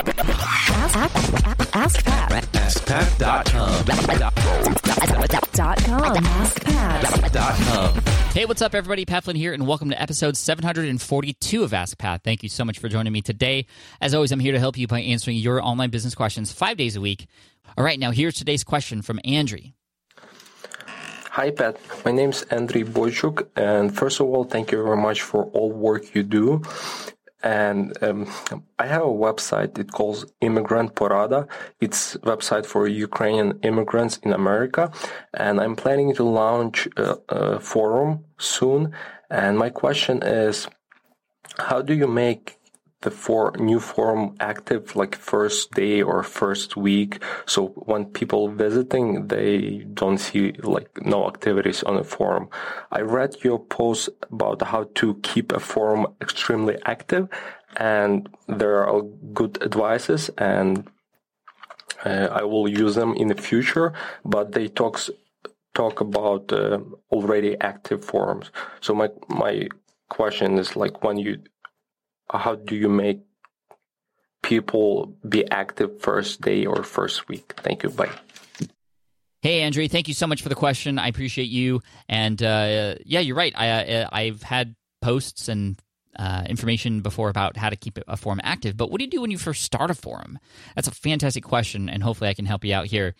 Ask, ask, ask Pat. AskPat.com. Dot com. AskPat. Hey, what's up, everybody? Pat Flynn here, and welcome to episode 742 of Ask Pat. Thank you so much for joining me today. As always, I'm here to help you by answering your online business questions five days a week. All right, now here's today's question from Andri. Hi, Pat. My name's Andriy Boychuk, and first of all, thank you very much for all work you do. And um, I have a website. It calls Immigrant Porada. It's website for Ukrainian immigrants in America, and I'm planning to launch a, a forum soon. And my question is, how do you make the for new forum active like first day or first week. So when people visiting they don't see like no activities on the forum. I read your post about how to keep a forum extremely active and there are good advices and uh, i will use them in the future but they talks talk about uh, already active forums. So my my question is like when you how do you make people be active first day or first week? Thank you. Bye. Hey, Andrew, thank you so much for the question. I appreciate you. And uh, yeah, you're right. I, uh, I've had posts and uh, information before about how to keep a forum active, but what do you do when you first start a forum? That's a fantastic question, and hopefully I can help you out here.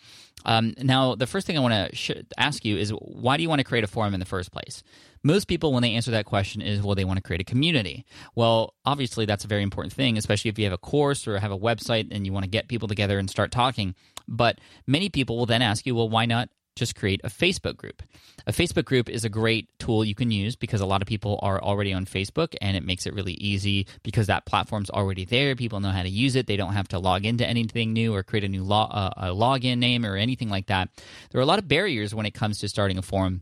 Um, now, the first thing I want to sh- ask you is why do you want to create a forum in the first place? Most people, when they answer that question, is well, they want to create a community. Well, obviously, that's a very important thing, especially if you have a course or have a website and you want to get people together and start talking. But many people will then ask you, well, why not just create a Facebook group. A Facebook group is a great tool you can use because a lot of people are already on Facebook and it makes it really easy because that platform's already there. People know how to use it. They don't have to log into anything new or create a new lo- uh, a login name or anything like that. There are a lot of barriers when it comes to starting a forum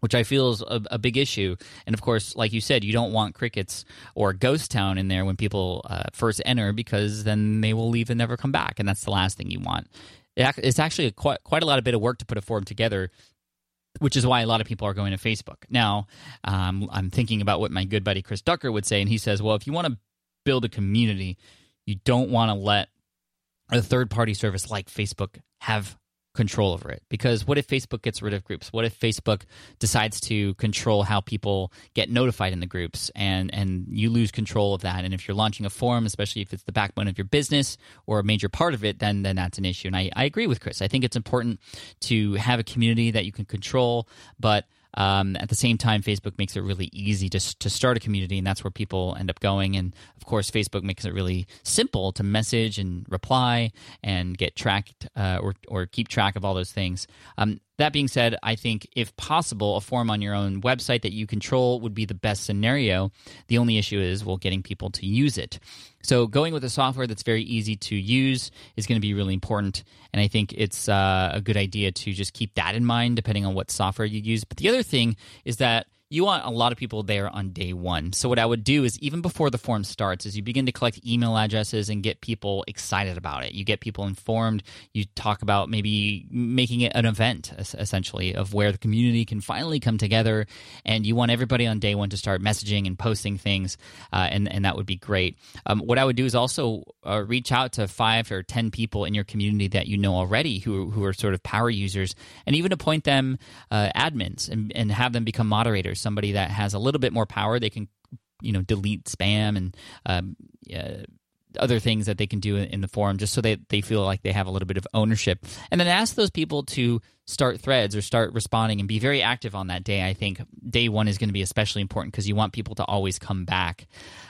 which I feel is a, a, big issue. And of course, like you said, you don't want crickets or ghost town in there when people uh, first enter because then they will leave and never come back, and that's the last thing you want it's actually quite, quite a lot of bit of work to put a forum together which is why a lot of people are going to Facebook. Now, um, I'm thinking about what my good buddy Chris Ducker would say, and he says, well, if you want to build a community, you don't want to let a third party service like Facebook have control over it. Because what if facebook gets rid of groups? What if facebook decides to control how people get notified in the groups and and you lose control of that? And if you're launching a forum especially if it's the backbone of your business or a major part of it then then that's an issue. And i, I agree with chris. I think it's important to have a community that you can control but um, at the same time, Facebook makes it really easy to, to start a community, and that's where people end up going. And of course, Facebook makes it really simple to message and reply and get tracked uh, or, or keep track of all those things. Um, that being said, I think if possible, a form on your own website that you control would be the best scenario. The only issue is, well, getting people to use it. So, going with a software that's very easy to use is going to be really important. And I think it's uh, a good idea to just keep that in mind, depending on what software you use. But the other thing is that you want a lot of people there on day one. So what I would do is even before the forum starts, is you begin to collect email addresses and get people excited about it. You get people informed. You talk about maybe making it an event essentially of where the community can finally come together, and you want everybody on day one to start messaging and posting things, uh, and and that would be great. Um, what I would do is also uh, reach out to five or ten people in your community that you know already who who are sort of power users, and even appoint them uh, admins and, and have them become moderators. Somebody that has a little bit more power, they can you know delete spam and um, uh, other things that they can do in the forum just so that they feel like they have a little bit of ownership. And then ask those people to start threads or start responding and be very active on that day. I think day one is going to be especially important because you want people to always come back.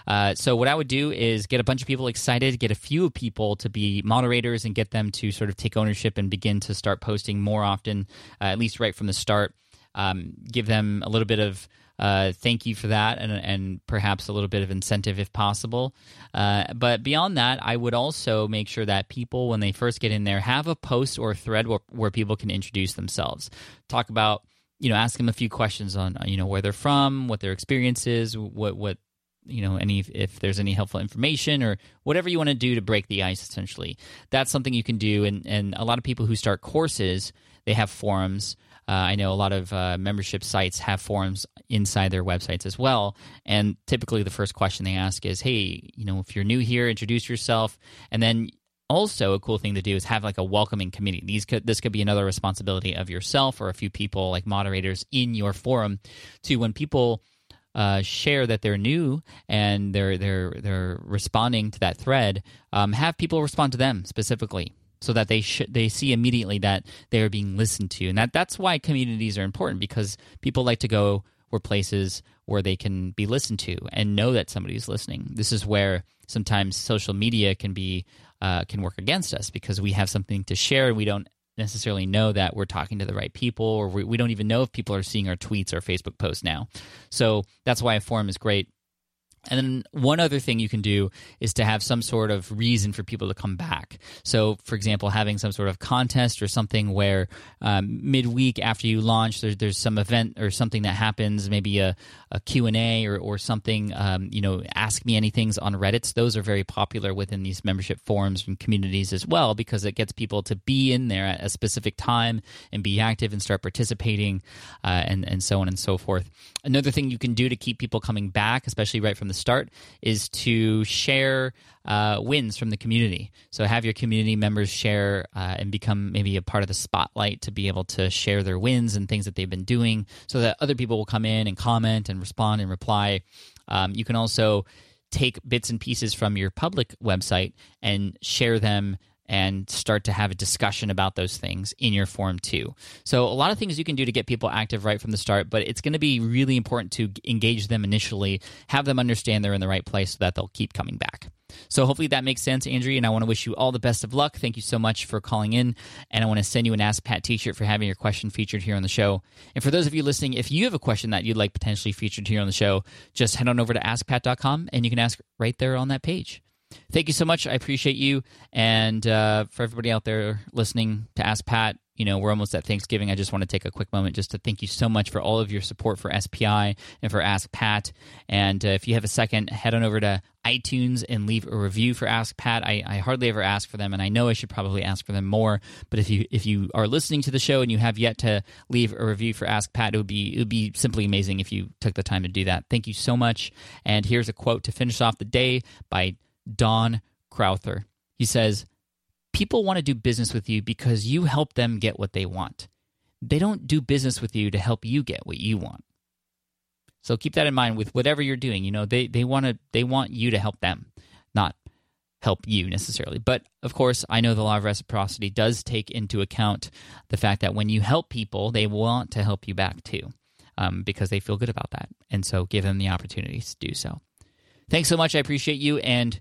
Uh, so what i would do is get a bunch of people excited get a few people to be moderators and get them to sort of take ownership and begin to start posting more often uh, at least right from the start um, give them a little bit of uh, thank you for that, and, and perhaps a little bit of incentive if possible. Uh, but beyond that, I would also make sure that people, when they first get in there, have a post or a thread where, where people can introduce themselves, talk about, you know, ask them a few questions on, you know, where they're from, what their experience is, what what you know any if there's any helpful information or whatever you want to do to break the ice essentially. That's something you can do. And and a lot of people who start courses they have forums uh, I know a lot of uh, membership sites have forums inside their websites as well. And typically, the first question they ask is, "Hey, you know, if you're new here, introduce yourself." And then also a cool thing to do is have like a welcoming committee. These could this could be another responsibility of yourself or a few people like moderators in your forum to when people uh, share that they're new and they're they're they're responding to that thread, um, have people respond to them specifically so that they sh- they see immediately that they are being listened to, and that that's why communities are important because people like to go where places where they can be listened to and know that somebody's listening. This is where sometimes social media can be uh, can work against us because we have something to share and we don't necessarily know that we're talking to the right people or we, we don't even know if people are seeing our tweets or Facebook posts now. So that's why a forum is great and then one other thing you can do is to have some sort of reason for people to come back. So, for example, having some sort of contest or something where um, midweek after you launch, there, there's some event or something that happens, maybe a, a Q&A or, or something, um, you know, ask me anythings on Reddit. Those are very popular within these membership forums and communities as well because it gets people to be in there at a specific time and be active and start participating uh, and, and so on and so forth. Another thing you can do to keep people coming back, especially right from the start is to share uh, wins from the community. So have your community members share uh, and become maybe a part of the spotlight to be able to share their wins and things that they've been doing, so that other people will come in and comment and respond and reply. Um, you can also take bits and pieces from your public website and share them and start to have a discussion about those things in your forum too. So, a lot of things you can do to get people active right from the start, but it's going to be really important to engage them initially, have them understand they're in the right place so that they'll keep coming back. So hopefully that makes sense, Andrea, and I want to wish you all the best of luck. Thank you so much for calling in, and I want to send you an Ask Pat t-shirt for having your question featured here on the show. And for those of you listening, if you have a question that you'd like potentially featured here on the show, just head on over to askpat.com and you can ask right there on that page. Thank you so much. I appreciate you. And uh, for everybody out there listening to Ask Pat, you know, we're almost at Thanksgiving. I just want to take a quick moment just to thank you so much for all of your support for SPI and for Ask Pat. And uh, if you have a second, head on over to iTunes and leave a review for Ask Pat. I, I, hardly ever ask for them, and I know I should probably ask for them more. But if you if you are listening to the show and you have yet to leave a review for Ask Pat, it would be it would be simply amazing if you took the time to do that. Thank you so much. And here's a quote to finish off the day by Don Crowther. He says, People want to do business with you because you help them get what they want. They don't do business with you to help you get what you want. So keep that in mind with whatever you're doing. You know, they, they want to they want you to help them, not help you necessarily. But of course, I know the law of reciprocity does take into account the fact that when you help people, they want to help you back too, um, because they feel good about that. And so give them the opportunities to do so. Thanks so much. I appreciate you. And